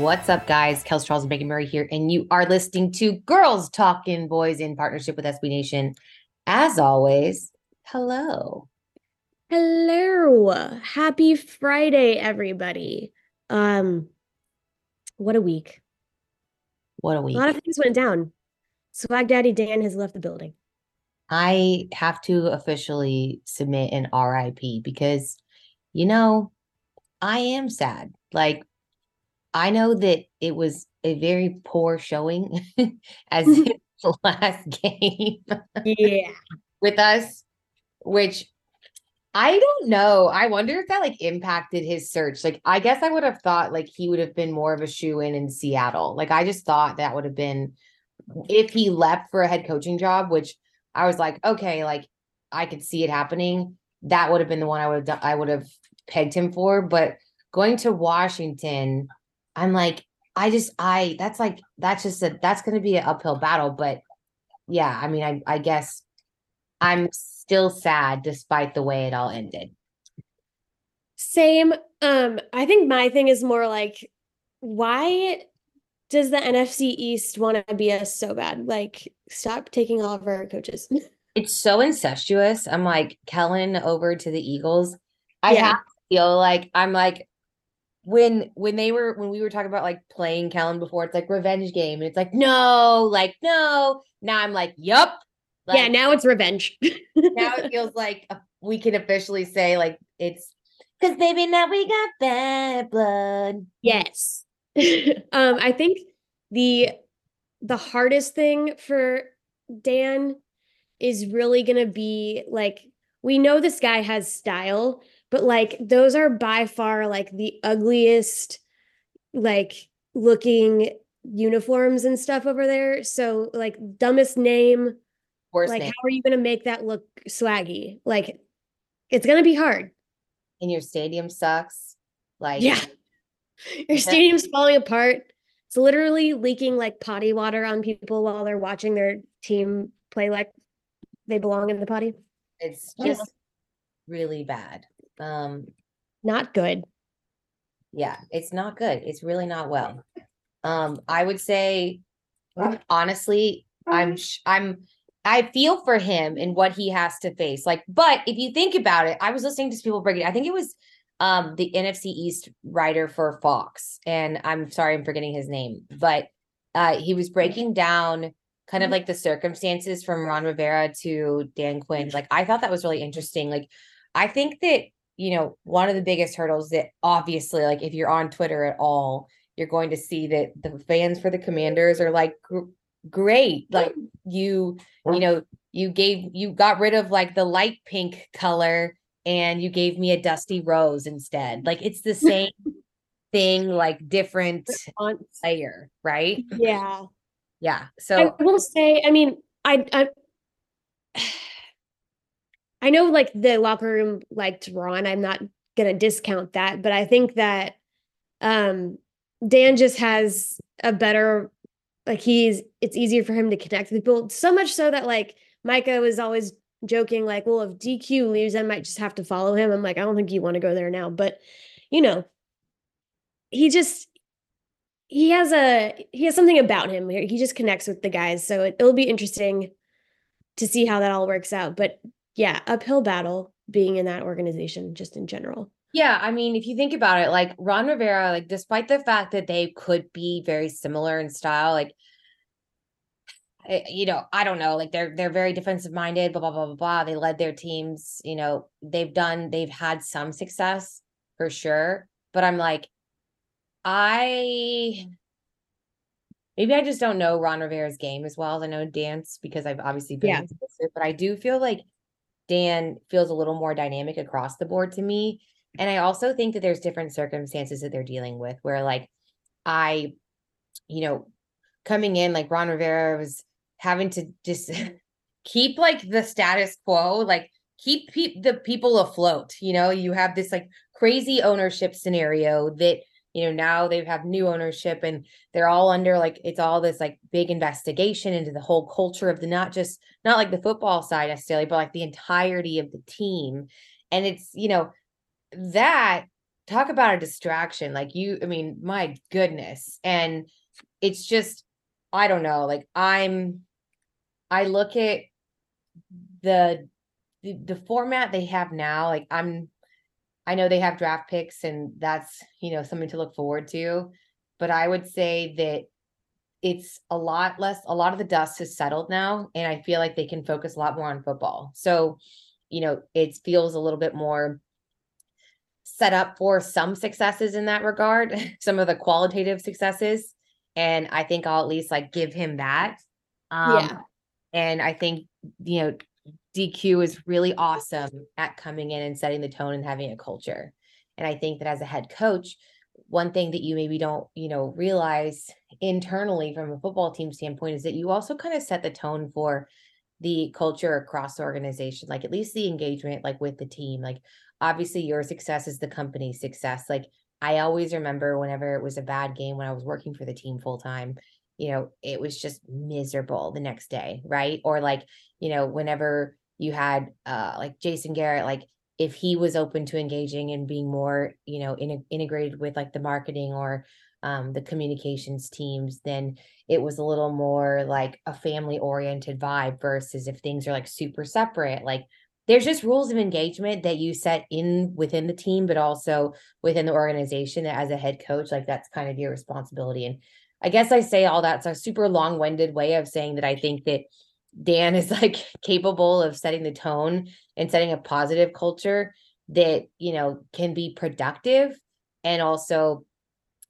What's up, guys? Kels Charles and Megan Murray here, and you are listening to Girls Talking Boys in partnership with SB Nation. As always, hello. Hello. Happy Friday, everybody. Um, what a week. What a week. A lot of things went down. Swag Daddy Dan has left the building. I have to officially submit an RIP because, you know, I am sad. Like, I know that it was a very poor showing as the last game Yeah. with us, which I don't know. I wonder if that like impacted his search. Like, I guess I would have thought like he would have been more of a shoe in in Seattle. Like, I just thought that would have been if he left for a head coaching job, which I was like, okay, like I could see it happening. That would have been the one I would have I would have pegged him for. But going to Washington, I'm like, I just I that's like that's just a that's gonna be an uphill battle. But yeah, I mean, I I guess I'm still sad despite the way it all ended. Same. Um, I think my thing is more like, why does the NFC East want to be us so bad? Like, stop taking all of our coaches. It's so incestuous. I'm like Kellen over to the Eagles. I Yeah. have to feel like I'm like when when they were when we were talking about like playing Kellen before, it's like revenge game, and it's like no, like no. Now I'm like, yup. yeah, now it's revenge. now it feels like we can officially say like it's because baby now we got bad blood. Yes. um, I think the the hardest thing for Dan is really gonna be like we know this guy has style, but like those are by far like the ugliest like looking uniforms and stuff over there. So like dumbest name, Worst like name. how are you gonna make that look swaggy? Like it's gonna be hard. and your stadium sucks. Like Yeah. Your stadium's falling apart. It's literally leaking like potty water on people while they're watching their team play like they belong in the potty. it's Yeah. just really bad. Um, Not good. yeah, it's not good. It's really not well. Um, I would say honestly, I'm sh- I'm I feel for him and what he has to face. Like, but if you think about it, I was listening to some people break it. I think it was um the NFC East writer for Fox, and I'm sorry I'm forgetting his name, but uh he was breaking down kind of like the circumstances from Ron Rivera to Dan Quinn. Like, I thought that was really interesting. Like, I think that you know one of the biggest hurdles that obviously, like, if you're on Twitter at all, you're going to see that the fans for the Commanders are like gr- great. Like you, you know, you gave you got rid of like the light pink color and you gave me a dusty rose instead. Like it's the same thing, like different layer, right? Yeah. Yeah. So I will say, I mean, I I I know like the locker room liked Ron. I'm not gonna discount that, but I think that um Dan just has a better like he's it's easier for him to connect with people. So much so that like Micah was always joking, like, well, if DQ leaves, I might just have to follow him. I'm like, I don't think you want to go there now. But you know, he just he has a he has something about him. He just connects with the guys. So it, it'll be interesting to see how that all works out. But yeah, uphill battle being in that organization just in general. Yeah, I mean, if you think about it, like Ron Rivera, like despite the fact that they could be very similar in style, like you know, I don't know, like they're they're very defensive minded, blah blah blah blah blah. They led their teams, you know, they've done they've had some success for sure, but I'm like I mm. maybe I just don't know Ron Rivera's game as well as I know Dan's because I've obviously been Yeah. but I do feel like Dan feels a little more dynamic across the board to me. And I also think that there's different circumstances that they're dealing with where like I, you know, coming in like Ron Rivera was having to just keep like the status quo, like keep pe- the people afloat. You know, you have this like crazy ownership scenario that you know now they have new ownership and they're all under like it's all this like big investigation into the whole culture of the not just not like the football side necessarily but like the entirety of the team. And it's you know that talk about a distraction like you i mean my goodness. And it's just i don't know like i'm i look at the the, the format they have now like i'm i know they have draft picks and that's you know something to look forward to but i would say that it's a lot less a lot of the dust has settled now and i feel like they can focus a lot more on football so you know it feels a little bit more set up for some successes in that regard some of the qualitative successes and i think i'll at least like give him that um Yeah. and i think you know dq is really awesome at coming in and setting the tone and having a culture. And i think that as a head coach one thing that you maybe don't you know realize internally from a football team standpoint is that you also kind of set the tone for the culture across the organization like at least the engagement like with the team. Like obviously your success is the company's success. Like i always remember whenever it was a bad game when i was working for the team full time you know it was just miserable the next day right? Or like you know whenever you had uh like jason garrett like if he was open to engaging and being more you know in, integrated with like the marketing or um, the communications teams then it was a little more like a family oriented vibe versus if things are like super separate like there's just rules of engagement that you set in within the team but also within the organization that as a head coach like that's kind of your responsibility. And i guess i say all that's a super long-winded way of saying that i think that dan is like capable of setting the tone and setting a positive culture that you know can be productive and also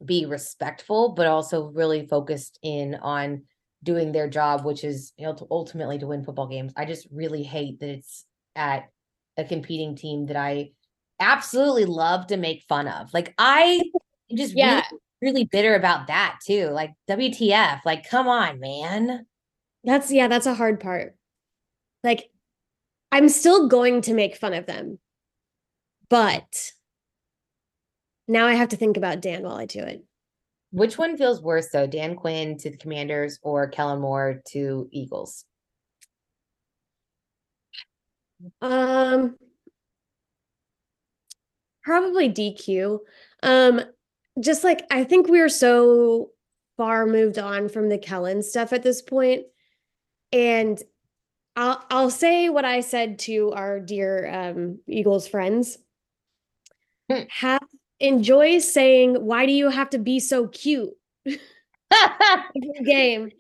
be respectful but also really focused in on doing their job which is you know to ultimately to win football games. I just really hate that it's at a competing team that i absolutely love to make fun of. Like i just Yeah. really, really bitter about that too. Like wtf like come on man That's yeah, that's a hard part. Like I'm still going to make fun of them. But now I have to think about Dan while I do it. which one feels worse though dan quinn to the commanders or kellen moore to eagles Um probably DQ. Um just like I think we're so far moved on from the Kellen stuff at this point. And I'll I'll say what I said to our dear um Eagles friends. Hmm. Have enjoy saying, why do you have to be so cute game?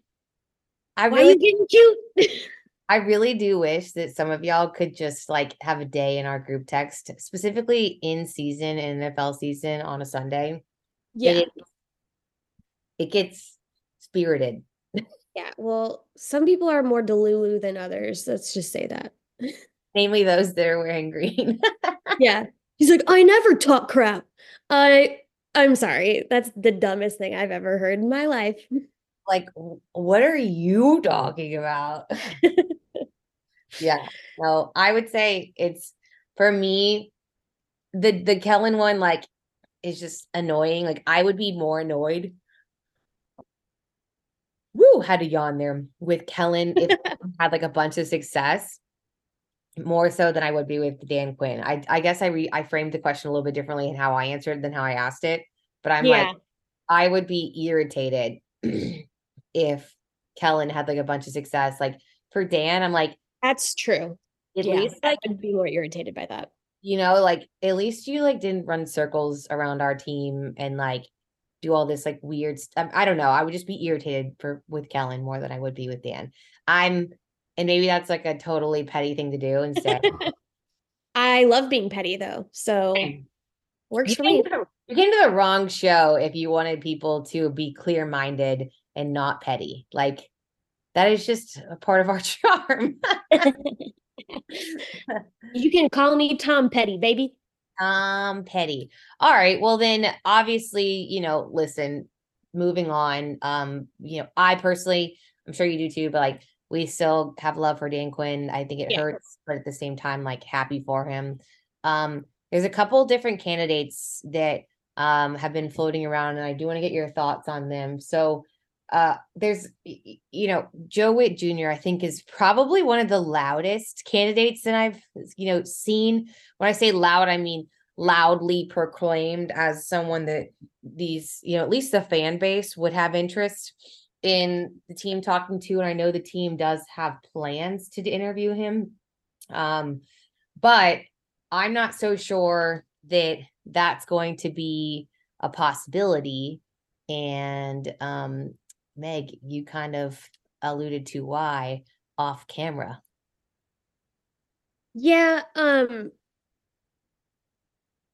i Why really you getting cute? I really do wish that some of y'all could just like have a day in our group text, specifically in season and NFL season on a Sunday. yeah. It, it gets spirited. Yeah, well, some people are more delulu than others. Let's just say that. Namely those that are wearing green. Yeah. He's like, I never talk crap. I I'm sorry. That's the dumbest thing I've ever heard in my life. like, what are you talking about? yeah. No, I would say it's for me, the the Kellen one, like, is just annoying. Like, I would be more annoyed. Woo, had a yawn there with Kellen if had like a bunch of success. More so than I would be with Dan Quinn. I I guess I re I framed the question a little bit differently in how I answered than how I asked it. But I'm like, I would be irritated if Kellen had like a bunch of success. Like for Dan, I'm like, That's true. at yeah, least I would be more irritated by that. you know, like at least you like didn't run circles around our team and like do all this like weird stuff. Um, I don't know. I would just be irritated for with Kellen more than I would be with Dan. I'm and maybe that's like a totally petty thing to do instead. I love being petty though. So works you for me. the, you came to the wrong show if you wanted people to be clear minded and not petty. Like that is just a part of our charm. you can call me Tom Petty, baby. Tom Petty. All right. Well, then obviously, you know, listen, moving on. Um, you know, I personally, I'm sure you do too, but like we still have love for Dan Quinn. I think it Yeah. hurts, but at the same time, like happy for him. Um, there's a couple different candidates that um have been floating around, and I do want to get your thoughts on them. So uh there's you know joe whitt jr i think is probably one of the loudest candidates that i've you know seen. When i say loud i mean loudly proclaimed as someone that these you know at least the fan base would have interest in the team talking to and i know the team does have plans to interview him. Um but i'm not so sure that that's going to be a possibility. And um meg you kind of alluded to why off camera Yeah, um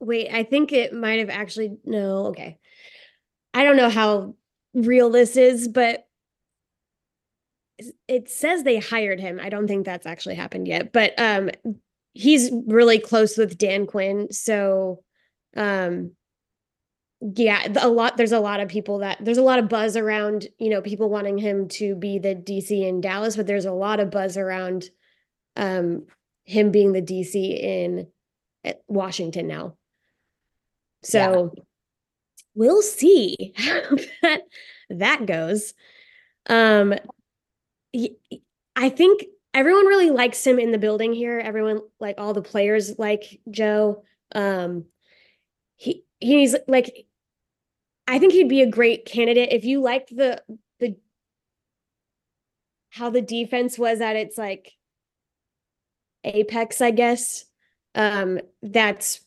wait, I think it might have actually no, okay. I don't know how real this is, but it says they hired him. I don't think that's actually happened yet, but um he's really close with Dan Quinn, so um yeah, a lot there's a lot of people that there's a lot of buzz around, you know, people wanting him to be the DC in Dallas, but there's a lot of buzz around um him being the DC in Washington now. So we'll see how that that goes. Um I think everyone really likes him in the building here. Everyone like all the players like Joe. Um he he's like I think he'd be a great candidate if you liked the the how the defense was at its like apex, I guess. Um, that's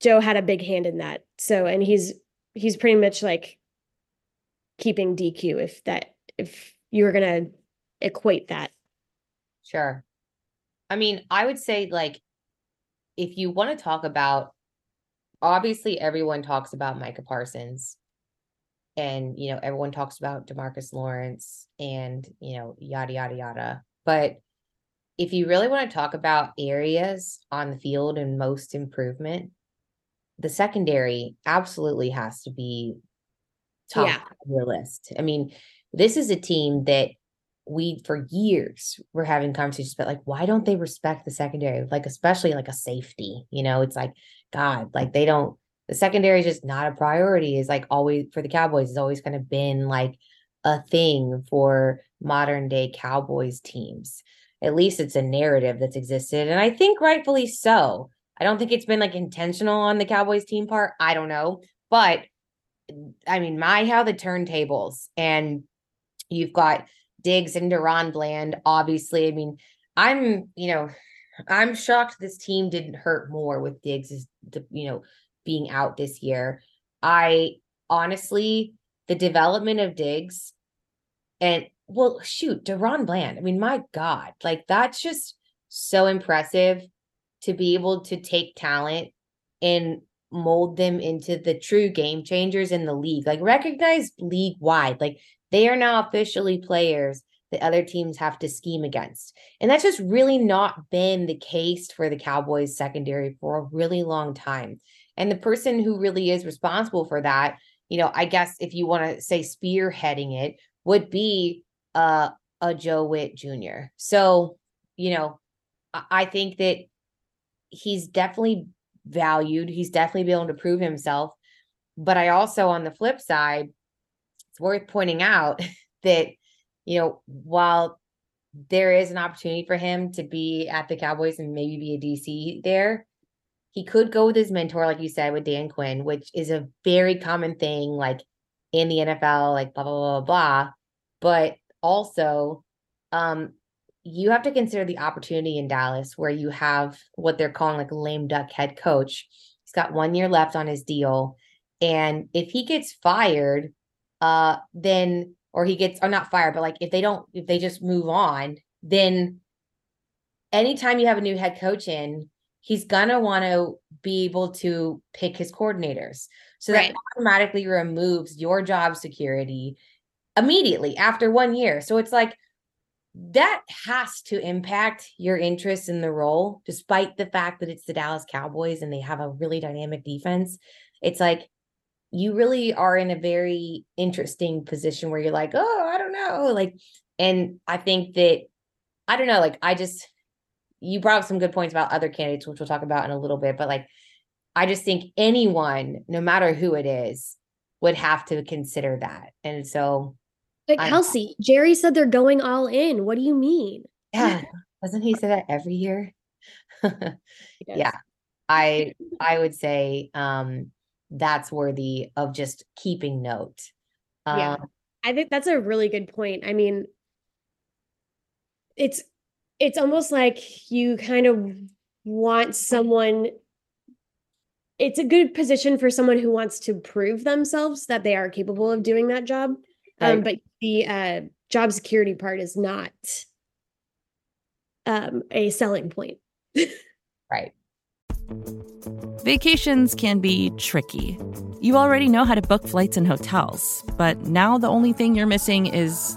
Joe had a big hand in that. So, and he's he's pretty much like keeping DQ if that if you were gonna equate that. Sure. I mean, I would say like if you want to talk about obviously everyone talks about Micah Parsons and you know everyone talks about DeMarcus Lawrence and you know yada yada yada. But if you really want to talk about areas on the field and most improvement, the secondary absolutely has to be top Yeah. of your list. I mean, this is a team that we for years were having conversations about like why don't they respect the secondary like especially like a safety you know it's like god like they don't the secondary is just not a priority is like always for the cowboys has always kind of been like a thing for modern day cowboys teams at least it's a narrative that's existed and i think rightfully so i don't think it's been like intentional on the cowboys team part i don't know but i mean my how the turntables and you've got Diggs and DaRon Bland. Obviously, I mean, I'm you know, I'm shocked this team didn't hurt more with Diggs you know being out this year. I honestly, the development of Diggs and well, shoot, DaRon Bland. I mean, my God, like that's just so impressive to be able to take talent and mold them into the true game changers in the league, like recognized league wide. Like they are now officially players that other teams have to scheme against. And that's just really not been the case for the Cowboys secondary for a really long time. And the person who really is responsible for that, you know, I guess if you want to say spearheading it, would be uh, a Joe Whitt Jr. So, you know, I, I think that he's definitely valued. He's definitely been able to prove himself. But I also, on the flip side, it's worth pointing out that, you know, while there is an opportunity for him to be at the Cowboys and maybe be a DC there, he could go with his mentor, like you said, with Dan Quinn, which is a very common thing, like in the NFL, like blah, blah, blah, blah. But also, um, you have to consider the opportunity in Dallas where you have what they're calling like lame duck head coach. He's got one year left on his deal. And if he gets fired, uh, then or he gets or not fired, but like if they don't, if they just move on, then anytime you have a new head coach in, he's gonna want to be able to pick his coordinators. So Right. that automatically removes your job security immediately after one year. So it's like that has to impact your interest in the role, despite the fact that it's the Dallas Cowboys and they have a really dynamic defense. It's like you really are in a very interesting position where you're like, oh, I don't know. Like, and I think that I don't know, like I just you brought up some good points about other candidates, which we'll talk about in a little bit, but like I just think anyone, no matter who it is, would have to consider that. And so Like I- Kelsey, Jerry said they're going all in. What do you mean? yeah, doesn't he say that every year? yeah. I I would say um that's worthy of just keeping note. Yeah. Um, I think that's a really good point. I mean, it's it's almost like you kind of want someone it's a good position for someone who wants to prove themselves that they are capable of doing that job. Um, but the uh, job security part is not um, a selling point. right. Vacations can be tricky. You already know how to book flights and hotels, but now the only thing you're missing is,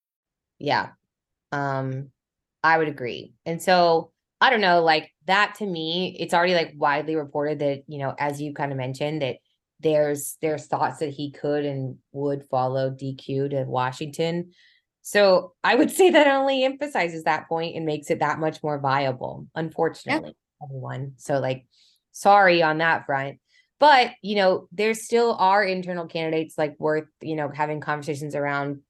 Yeah. Um, I would agree. And so I don't know, like that to me, it's already like widely reported that, you know, as you kind of mentioned, that there's there's thoughts that he could and would follow DQ to Washington. So I would say that only emphasizes that point and makes it that much more viable, unfortunately, everyone. So like sorry on that front. But you know, there still are internal candidates like worth, you know, having conversations around.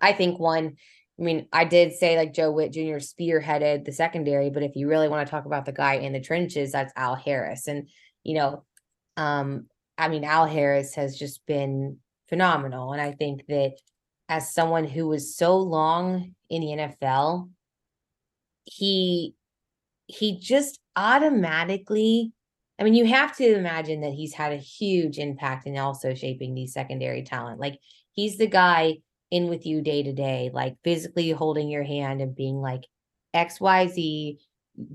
I think one I mean, I did say like Joe Whitt Jr. spearheaded the secondary, but if you really want to talk about the guy in the trenches, that's Al Harris. And, you know, um, I mean, Al Harris has just been phenomenal. And I think that as someone who was so long in the NFL, he he just automatically I mean, you have to imagine that he's had a huge impact in also shaping these secondary talent. Like he's the guy in with you day to day, like physically holding your hand and being like, XYZ,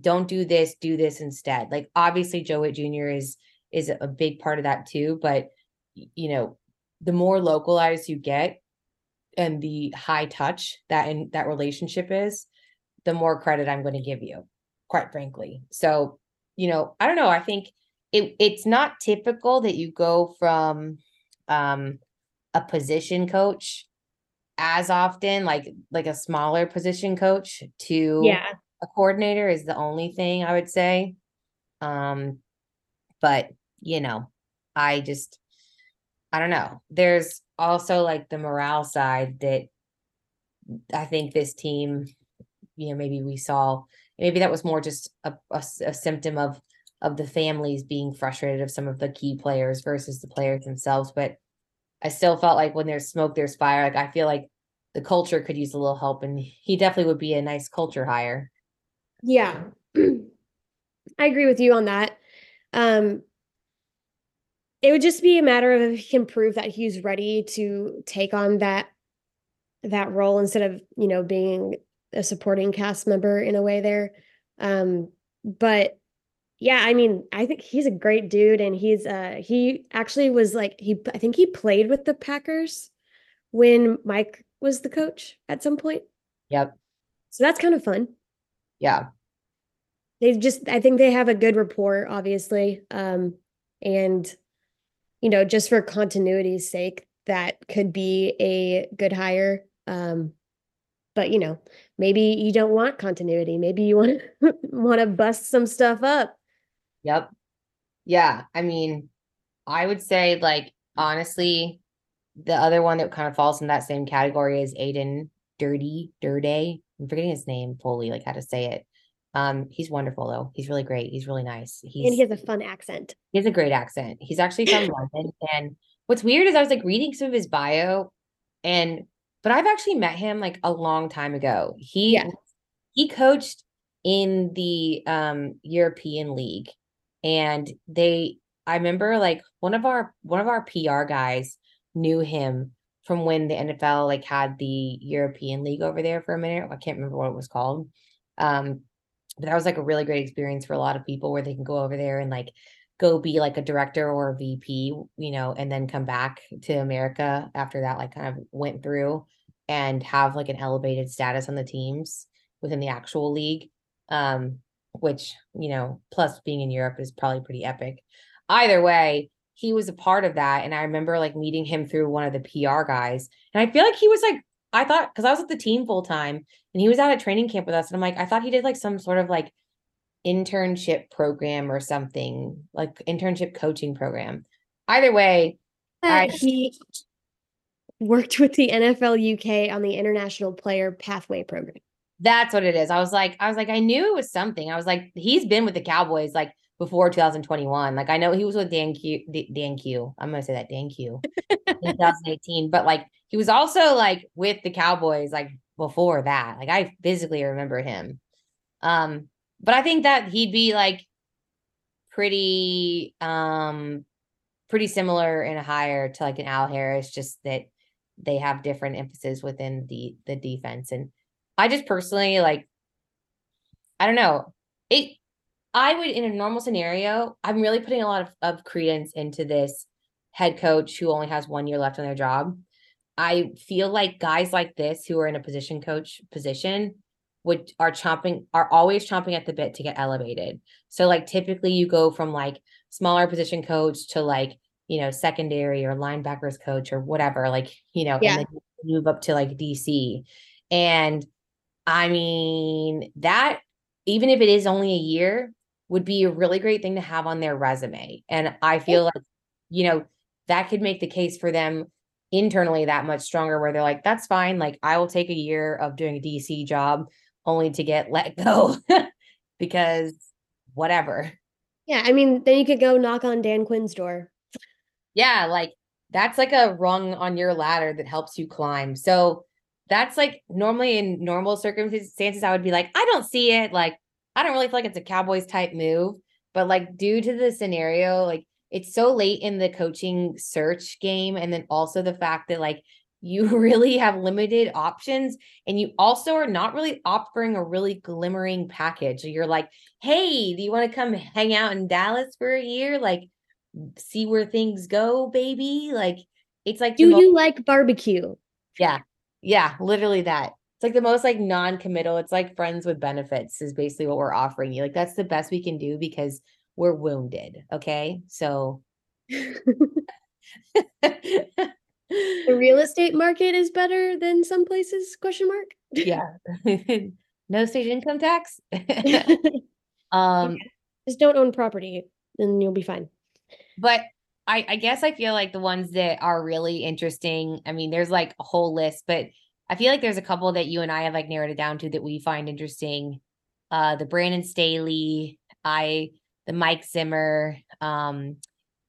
don't do this, do this instead. Like obviously Joe Whitt Jr. is is a big part of that too, but you know, the more localized you get and the high touch that in that relationship is, the more credit I'm going to give you, quite frankly. So, you know, I don't know. I think it it's not typical that you go from um a position coach as often like like a smaller position coach to Yeah. a coordinator is the only thing I would say. Um, but you know, I just I don't know. There's also like the morale side that I think this team, you know, maybe we saw maybe that was more just a a symptom of of the families being frustrated of some of the key players versus the players themselves. But I still felt like when there's smoke, there's fire. Like I feel like the culture could use a little help, and he definitely would be a nice culture hire. Yeah. I agree with you on that. Um it would just be a matter of if he can prove that he's ready to take on that that role instead of, you know, being a supporting cast member in a way there. Um but yeah, I mean, I think he's a great dude and he's uh he actually was like he I think he played with the Packers when Mike was the coach at some point. Yep. So that's kind of fun. Yeah. They just I think they have a good rapport, obviously. Um and you know, just for continuity's sake, that could be a good hire. Um but you know, maybe you don't want continuity. Maybe you want to want to bust some stuff up. Yep. Yeah. I mean, I would say like honestly, the other one that kind of falls in that same category is Aden Durde Durde. I'm forgetting his name fully, like how to say it. Um, he's wonderful though. He's really great. He's really nice. He's and he has a fun accent. he has a great accent. He's actually from London. And what's weird is I was like reading some of his bio and but I've actually met him like a long time ago. He Yeah. he coached in the um European League and they I remember like one of our one of our PR guys knew him from when the NFL like had the European League over there for a minute. I can't remember what it was called. Um but that was like a really great experience for a lot of people where they can go over there and like go be like a director or a VP, you know, and then come back to America after that like kind of went through and have like an elevated status on the teams within the actual league. Um which, you know, plus being in Europe is probably pretty epic. Either way, he was a part of that and I remember like meeting him through one of the PR guys. And I feel like he was like I thought cuz I was at the team full time and he was out at training camp with us and I'm like I thought he did like some sort of like internship program or something, like internship coaching program. Either way, I- he worked with the NFL UK on the International Player Pathway Program. that's what it is. I was like I was like I knew it was something. I was like he's been with the Cowboys like before 2021. Like I know he was with Dan Q D- Dan Q. I'm going to say that Dan Q. in 2018, but like he was also like with the Cowboys like before that. Like I physically remember him. Um, but I think that he'd be like pretty um pretty similar in a hire to like an Al Harris, just that they have different emphasis within the the defense. And I just personally like I don't know. It I would in a normal scenario, I'm really putting a lot of, of credence into this head coach who only has one year left on their job. I feel like guys like this who are in a position coach position would are chomping are always chomping at the bit to get elevated. So like typically you go from like smaller position coach to like, you know, secondary or linebackers coach or whatever, like, you know, Yeah. and then move up to like DC. And I mean, that even if it is only a year, would be a really great thing to have on their resume. And I feel like, you know, that could make the case for them internally that much stronger where they're like, that's fine. Like, I will take a year of doing a DC job only to get let go because whatever. Yeah, I mean, then you could go knock on Dan Quinn's door. Yeah, like that's like a rung on your ladder that helps you climb. So that's like normally in normal circumstances, I would be like, I don't see it. Like, I don't really feel like it's a Cowboys type move. But like, due to the scenario, like it's so late in the coaching search game. And then also the fact that like you really have limited options and you also are not really offering a really glimmering package. You're like, hey, do you want to come hang out in Dallas for a year? Like, see where things go, baby. Like it's like Do mo- you like barbecue? yeah, yeah, literally that. It's like the most like non-committal. It's like friends with benefits is basically what we're offering you. Like that's the best we can do because we're wounded. Okay, so the real estate market is better than some places? Question mark. yeah, no state income tax. um, Just don't own property, and you'll be fine. but I, I guess I feel like the ones that are really interesting. I mean, there's like a whole list, but I feel like there's a couple that you and I have like narrowed it down to that we find interesting. Uh, the Brandon Staley. I the Mike Zimmer, um,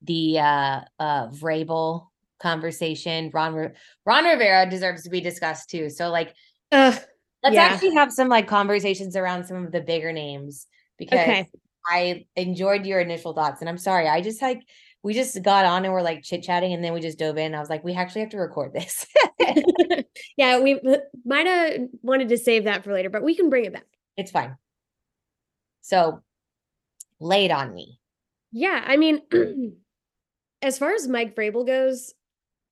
the uh uh Vrabel conversation. Ron Ron Rivera deserves to be discussed too. So like Ugh, let's Yeah. actually have some like conversations around some of the bigger names because okay. I enjoyed your initial thoughts. And I'm sorry, I just like we just got on and we're like chit chatting and then we just dove in. I was like, we actually have to record this. yeah, we might have wanted to save that for later, but we can bring it back. it's fine. So lay it on me. Yeah, I mean, as far as Mike Vrabel goes,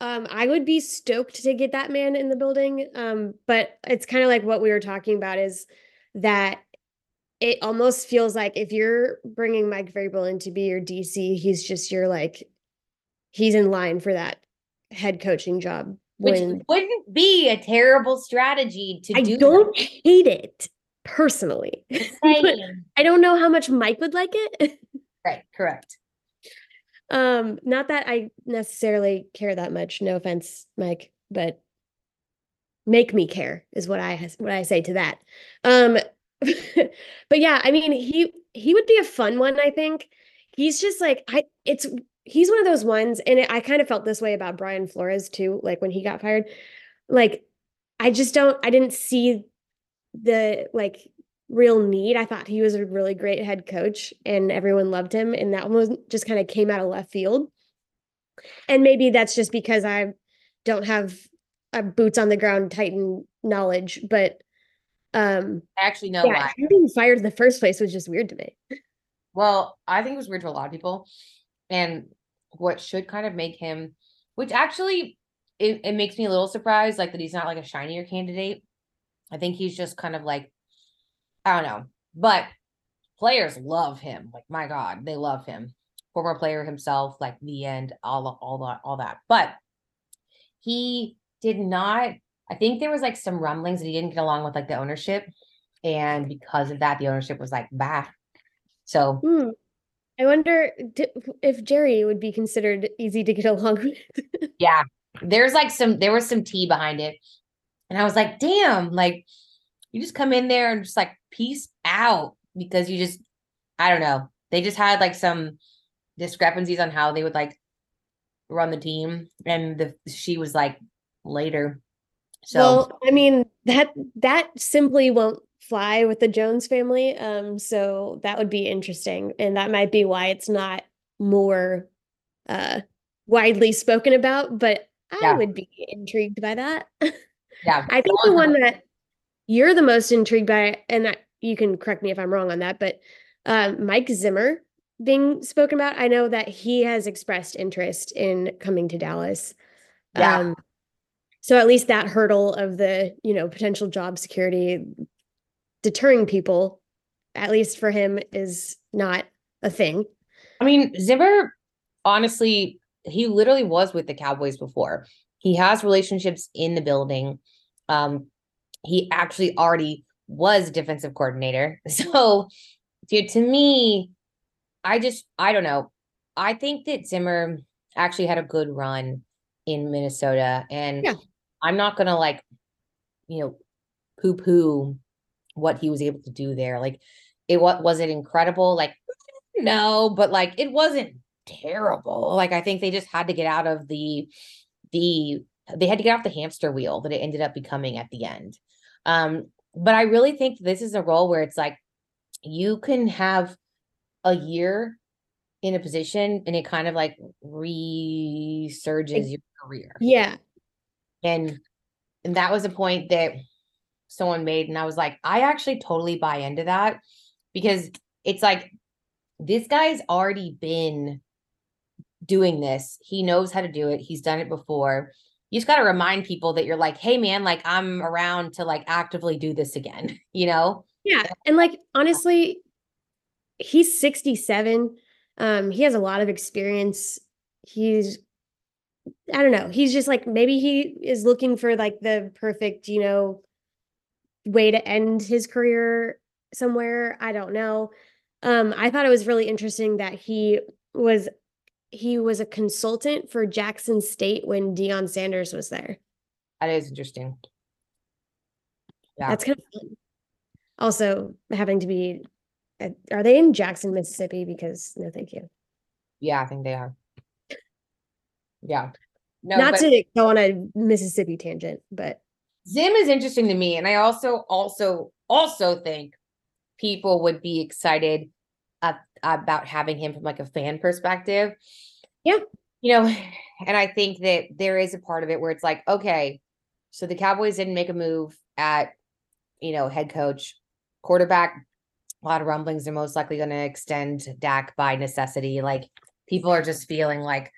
um, I would be stoked to get that man in the building. Um, but it's kind of like what we were talking about is that it almost feels like if you're bringing Mike Vrabel in to be your DC, he's just your like, he's in line for that head coaching job. Which When wouldn't be a terrible strategy to I do. I don't hate it personally. I don't know how much Mike would like it. right, correct. Um, not that I necessarily care that much. No offense, Mike, but make me care is what I what I say to that. Um, but yeah, I mean, he he would be a fun one. I think he's just like I. It's he's one of those ones, and I kind of felt this way about Brian Flores too. Like when he got fired, like I just don't. I didn't see the like real need. I thought he was a really great head coach and everyone loved him. And that one just kind of came out of left field. And maybe that's just because I don't have a boots on the ground Titan knowledge, but um I actually know yeah, why. being fired in the first place was just weird to me. Well, I think it was weird to a lot of people. And what should kind of make him, which actually it, it makes me a little surprised, like that he's not like a shinier candidate. I think he's just kind of like, I don't know. But players love him. Like, my God, they love him. Former player himself, like the end, all all that, all that. But he did not, I think there was like some rumblings that he didn't get along with like the ownership. And because of that, the ownership was like, bah. So Hmm. I wonder if Jerry would be considered easy to get along with. Yeah. There's like some there was some tea behind it. And I was like, damn, like you just come in there and just like peace out because you just I don't know. They just had like some discrepancies on how they would like run the team. And the she was like later. So well, I mean that that simply won't fly with the Jones family. Um, so that would be interesting, and that might be why it's not more uh widely spoken about. But I Yeah. would be intrigued by that. yeah. I think the one that you're the most intrigued by, and that you can correct me if I'm wrong on that, but um, Mike Zimmer being spoken about, I know that he has expressed interest in coming to Dallas. Yeah. Um, so at least that hurdle of the you know potential job security deterring people, at least for him, is not a thing. I mean, Zimmer, honestly, he literally was with the Cowboys before. He has relationships in the building. Um, he actually already was defensive coordinator. So, dude, to me, I just I don't know. I think that Zimmer actually had a good run in Minnesota, and Yeah. I'm not gonna like, you know, poo poo what he was able to do there. Like, it what was it incredible? Like, no, but like it wasn't terrible. Like I think they just had to get out of the the they had to get off the hamster wheel that it ended up becoming at the end. Um, but I really think this is a role where it's like you can have a year in a position and it kind of like resurges your career. Yeah. And and that was a point that someone made and I was like, I actually totally buy into that because it's like this guy's already been doing this. He knows how to do it. He's done it before. You just got to remind people that you're like, "Hey man, like I'm around to like actively do this again." You know? Yeah. And like honestly, he's 67. Um, he has a lot of experience. He's I don't know. He's just like maybe he is looking for like the perfect, you know, way to end his career somewhere. I don't know. Um, I thought it was really interesting that he was he was a consultant for Jackson State when Deion Sanders was there. That is interesting. Yeah. That's kind of fun. Also, having to be uh, are they in Jackson, Mississippi? Because no, thank you. Yeah, I think they are. Yeah. No, Not but to go on a Mississippi tangent, but Zim is interesting to me, and I also also also think people would be excited uh, about having him from like a fan perspective. Yeah. You know, and I think that there is a part of it where it's like, okay, so the Cowboys didn't make a move at, you know, head coach, quarterback. A lot of rumblings They're most likely going to extend Dak by necessity. Like people are just feeling like,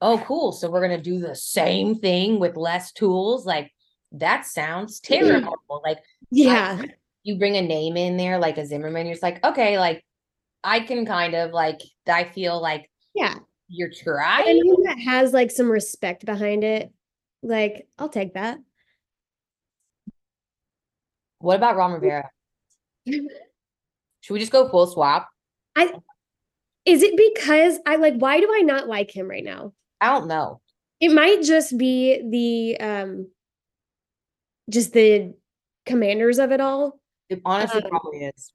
oh, cool. So we're going to do the same thing with less tools. Like that sounds terrible. like yeah, you bring a name in there like a Zimmerman, you're just like, okay, like I can kind of like I feel like yeah. you're trying. anything that has like some respect behind it, like I'll take that. What about Ron Rivera? Should we just go full swap? I is it because I like why do I not like him right now? I don't know. It might just be the um just the commanders of it all. It honestly Um, probably is.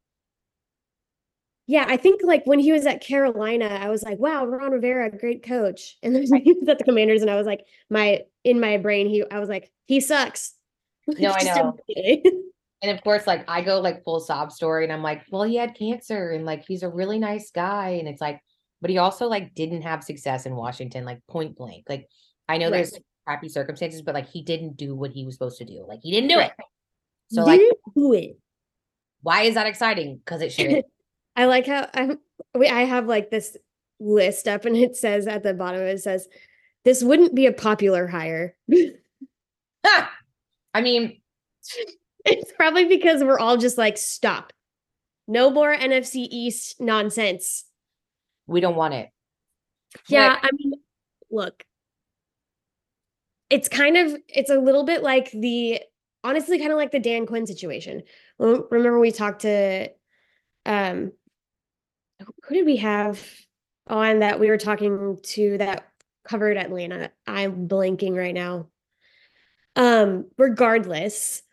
Yeah, I think like when he was at Carolina, I was like, wow, Ron Rivera, great coach. And then he was at the commanders, and I was like, my in my brain, he I was like, he sucks. No, I know. And of course, like I go like full sob story, and I'm like, well, he had cancer, and like he's a really nice guy, and it's like, but he also like didn't have success in Washington, like point blank. Like I know Right. there's crappy circumstances, but like he didn't do what he was supposed to do. Like he didn't do Right. it. So like, Didn't do it. why is that exciting? Because it should. I like how I'm we I have like this list up and it says at the bottom it says this wouldn't be a popular hire. Ha! I mean, it's probably because we're all just like stop. No more NFC East nonsense. We don't want it. Yeah, I mean, look. It's kind of it's a little bit like the honestly kind of like the Dan Quinn situation. Remember we talked to um who did we have on that we were talking to that covered Atlanta? I'm blanking right now. Um regardless,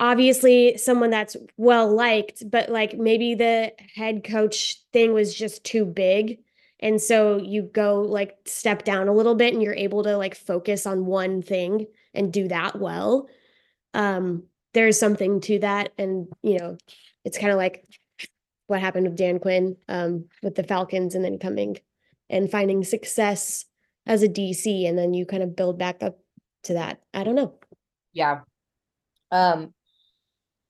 obviously someone that's well liked, but like maybe the head coach thing was just too big. And so you go like step down a little bit and you're able to like focus on one thing and do that well. Um, there's something to that. And, you know, it's kind of like what happened with Dan Quinn um, with the Falcons and then coming and finding success as a DC. And then you kind of build back up to that. I don't know. Yeah. Um,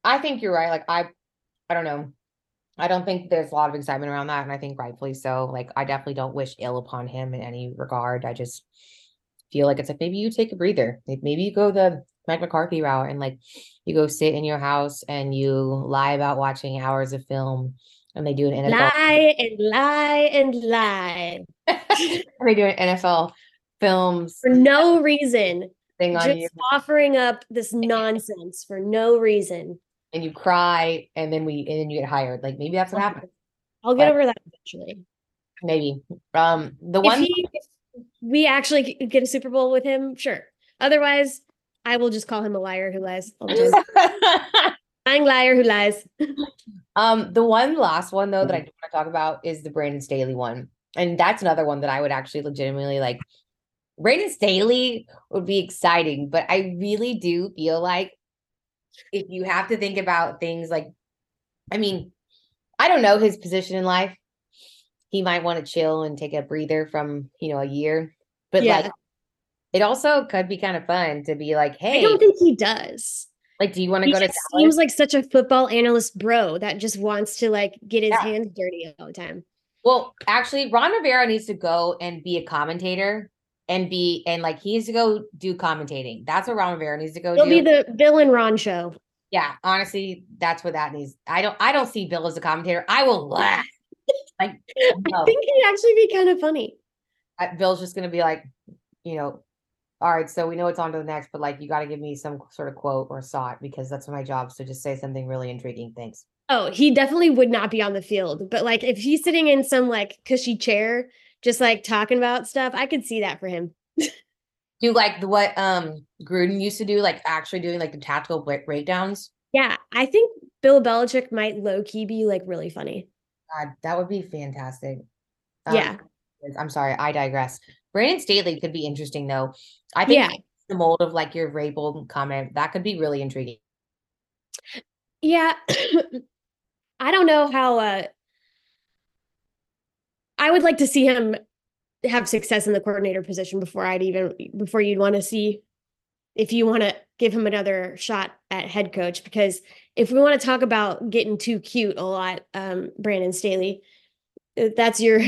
I think you're right. Like I, I don't know. I don't think there's a lot of excitement around that, and I think rightfully so. Like I definitely don't wish ill upon him in any regard. I just feel like it's like maybe you take a breather. Like maybe you go the Mike McCarthy route and like you go sit in your house and you lie about watching hours of film, and they do an NFL. Lie and lie and lie and they do an NFL films for no reason. thing on Just you, offering up this nonsense for no reason. And you cry, and then we and then you get hired. Like maybe that's what happened. I'll get But- over that eventually. Maybe. Um, the If one. he, we actually get a Super Bowl with him, sure. Otherwise, I will just call him a liar who lies all the time. Lying liar who lies. Um, the one last one though that I do want to talk about is the Brandon Staley one. And that's another one that I would actually legitimately like. Brandon Staley would be exciting, but I really do feel like if you have to think about things like, I mean, I don't know his position in life. He might want to chill and take a breather from, you know, a year. But Yeah. like it also could be kind of fun to be like, hey, I don't think he does. like, do you want to go to Dallas? seems like such a football analyst bro that just wants to like get his Yeah. hands dirty all the time. Well, actually, Ron Rivera needs to go and be a commentator and be and like he needs to go do commentating. That's what Ron Rivera needs to go do. It'll do. be the Bill and Ron show. yeah, honestly, that's what that needs. I don't I don't see Bill as a commentator. I will laugh. Like I think he'd actually be kind of funny. I- Bill's just gonna be like, you know, all right, so we know it's on to the next, but like you gotta give me some sort of quote or thought because that's my job. So just say something really intriguing. Thanks. Oh, he definitely would not be on the field. But like if he's sitting in some like cushy chair, just like talking about stuff, I could see that for him. Do you like what um Gruden used to do, like actually doing like the tactical breakdowns. Yeah, I think Bill Belichick might low key be like really funny. God, that would be fantastic. Um, Yeah. I'm sorry, I digress. Brandon Staley could be interesting though. I think Yeah. the mold of like your Vrabel comment that could be really intriguing. Yeah. I don't know how uh I would like to see him have success in the coordinator position before I'd even before you'd want to see if you want to give him another shot at head coach because if we want to talk about getting too cute a lot um Brandon Staley uh, that's your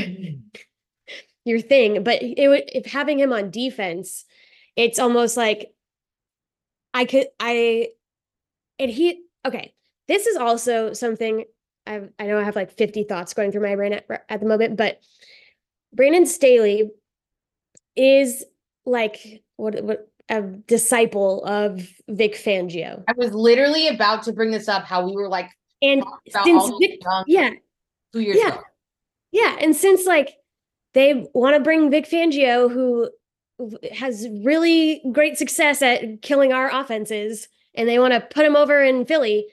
your thing but it would if having him on defense it's almost like I could I and he okay this is also something I I know I have like 50 thoughts going through my brain at, at the moment, but Brandon Staley is like what what a disciple of Vic Fangio. I was literally about to bring this up how we were like And since Vic, yeah, two years yeah. ago. yeah, and since like they want to bring Vic Fangio who has really great success at killing our offenses and they want to put him over in Philly,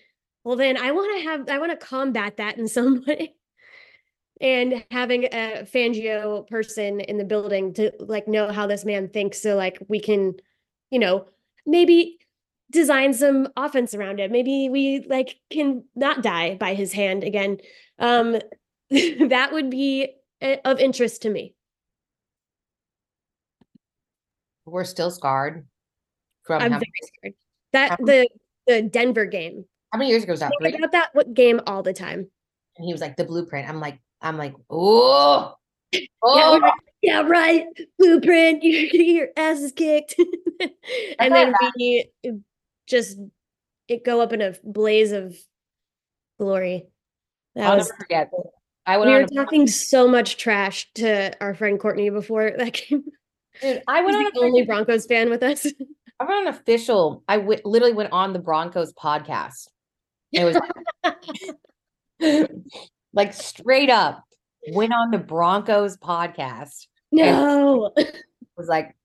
well then I want to have I want to combat that in some way. And having a Fangio person in the building to like know how this man thinks so like we can, you know, maybe design some offense around it. Maybe we like can not die by his hand again. Um that would be uh, of interest to me. We're still scarred from I'm very scared. That the the Denver game. How many years ago was that? Think about that what game all the time. And he was like the blueprint. I'm like, I'm like, oh, Yeah, oh, right. yeah, right. Blueprint. You're gonna get your asses kicked, and then we just it go up in a blaze of glory. That I'll was never forget. I went we were a, talking so much trash to our friend Courtney before that game. dude, I went on the a only Broncos fan with us. I went on official. I w- literally went on the Broncos podcast. It was like straight up went on the Broncos podcast. no. Was like,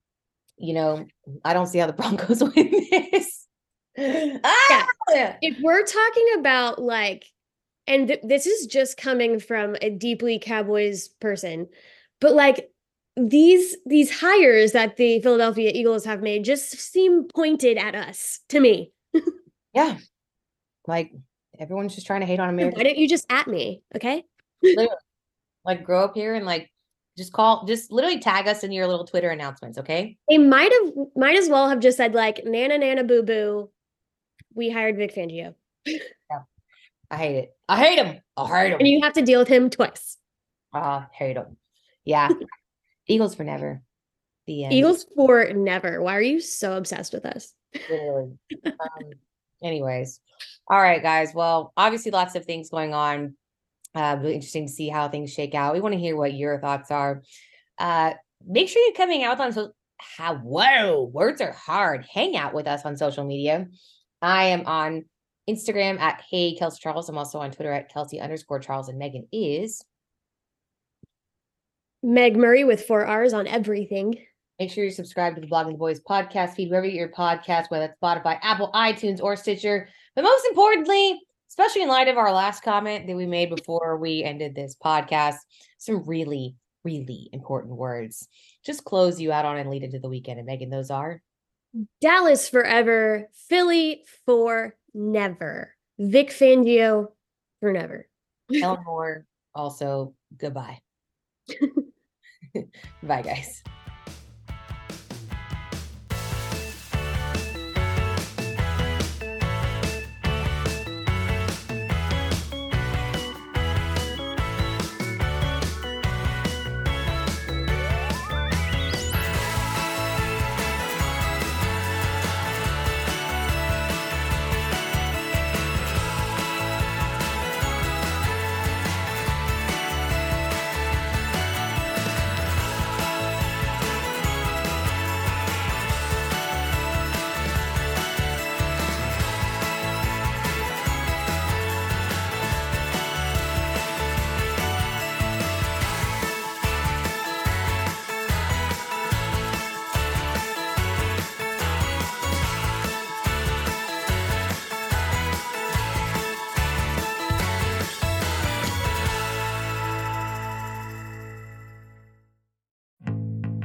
you know, I don't see how the Broncos win this. Ah! if we're talking about like and th- this is just coming from a deeply cowboys person but like these these hires that the philadelphia eagles have made just seem pointed at us to me Yeah. Like everyone's just trying to hate on America. why don't you just at me okay Like grow up here and like just call just literally tag us in your little Twitter announcements, okay? they might have might as well have just said like nana nana boo boo we hired vic fangio I hate it. I hate him. I hate him. and you have to deal with him twice Ah, hate him. Yeah. Eagles for never. The end. eagles for never why are you so obsessed with us Literally. um, anyways. All right, guys. Well, obviously lots of things going on. Uh, really interesting to see how things shake out. We want to hear what your thoughts are. Uh, make sure you're coming out on so how whoa, words are hard. Hang out with us on social media. I am on Instagram at Hey Kelsey Charles. I'm also on Twitter at Kelsey underscore Charles, and Megan is. meg murray with four r's on everything Make sure you subscribe to the Blogging the Boys podcast feed, wherever you get your podcast, whether it's Spotify, Apple, iTunes, or Stitcher. But most importantly, especially in light of our last comment that we made before we ended this podcast, some really, really important words. Just close you out on and lead into the weekend. And Megan, those are Dallas forever, Philly for never, Vic Fangio for never. Ellen Moore. Also, goodbye. Bye, guys.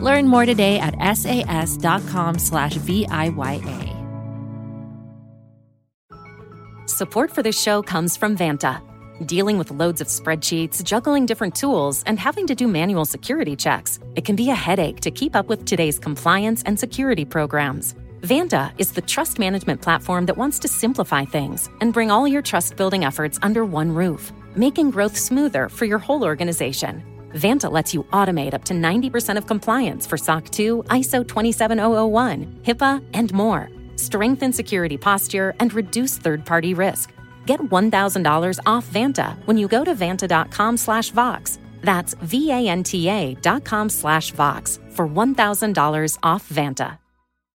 Learn more today at sas.com slash VIYA. Support for this show comes from Vanta. Dealing with loads of spreadsheets, juggling different tools, and having to do manual security checks, it can be a headache to keep up with today's compliance and security programs. Vanta is the trust management platform that wants to simplify things and bring all your trust building efforts under one roof, making growth smoother for your whole organization. Vanta lets you automate up to 90% of compliance for SOC 2, ISO 27001, HIPAA, and more. Strengthen security posture and reduce third-party risk. Get $1,000 off Vanta when you go to vanta.com slash Vox. That's V-A-N-T-A dot com slash Vox for $1,000 off Vanta.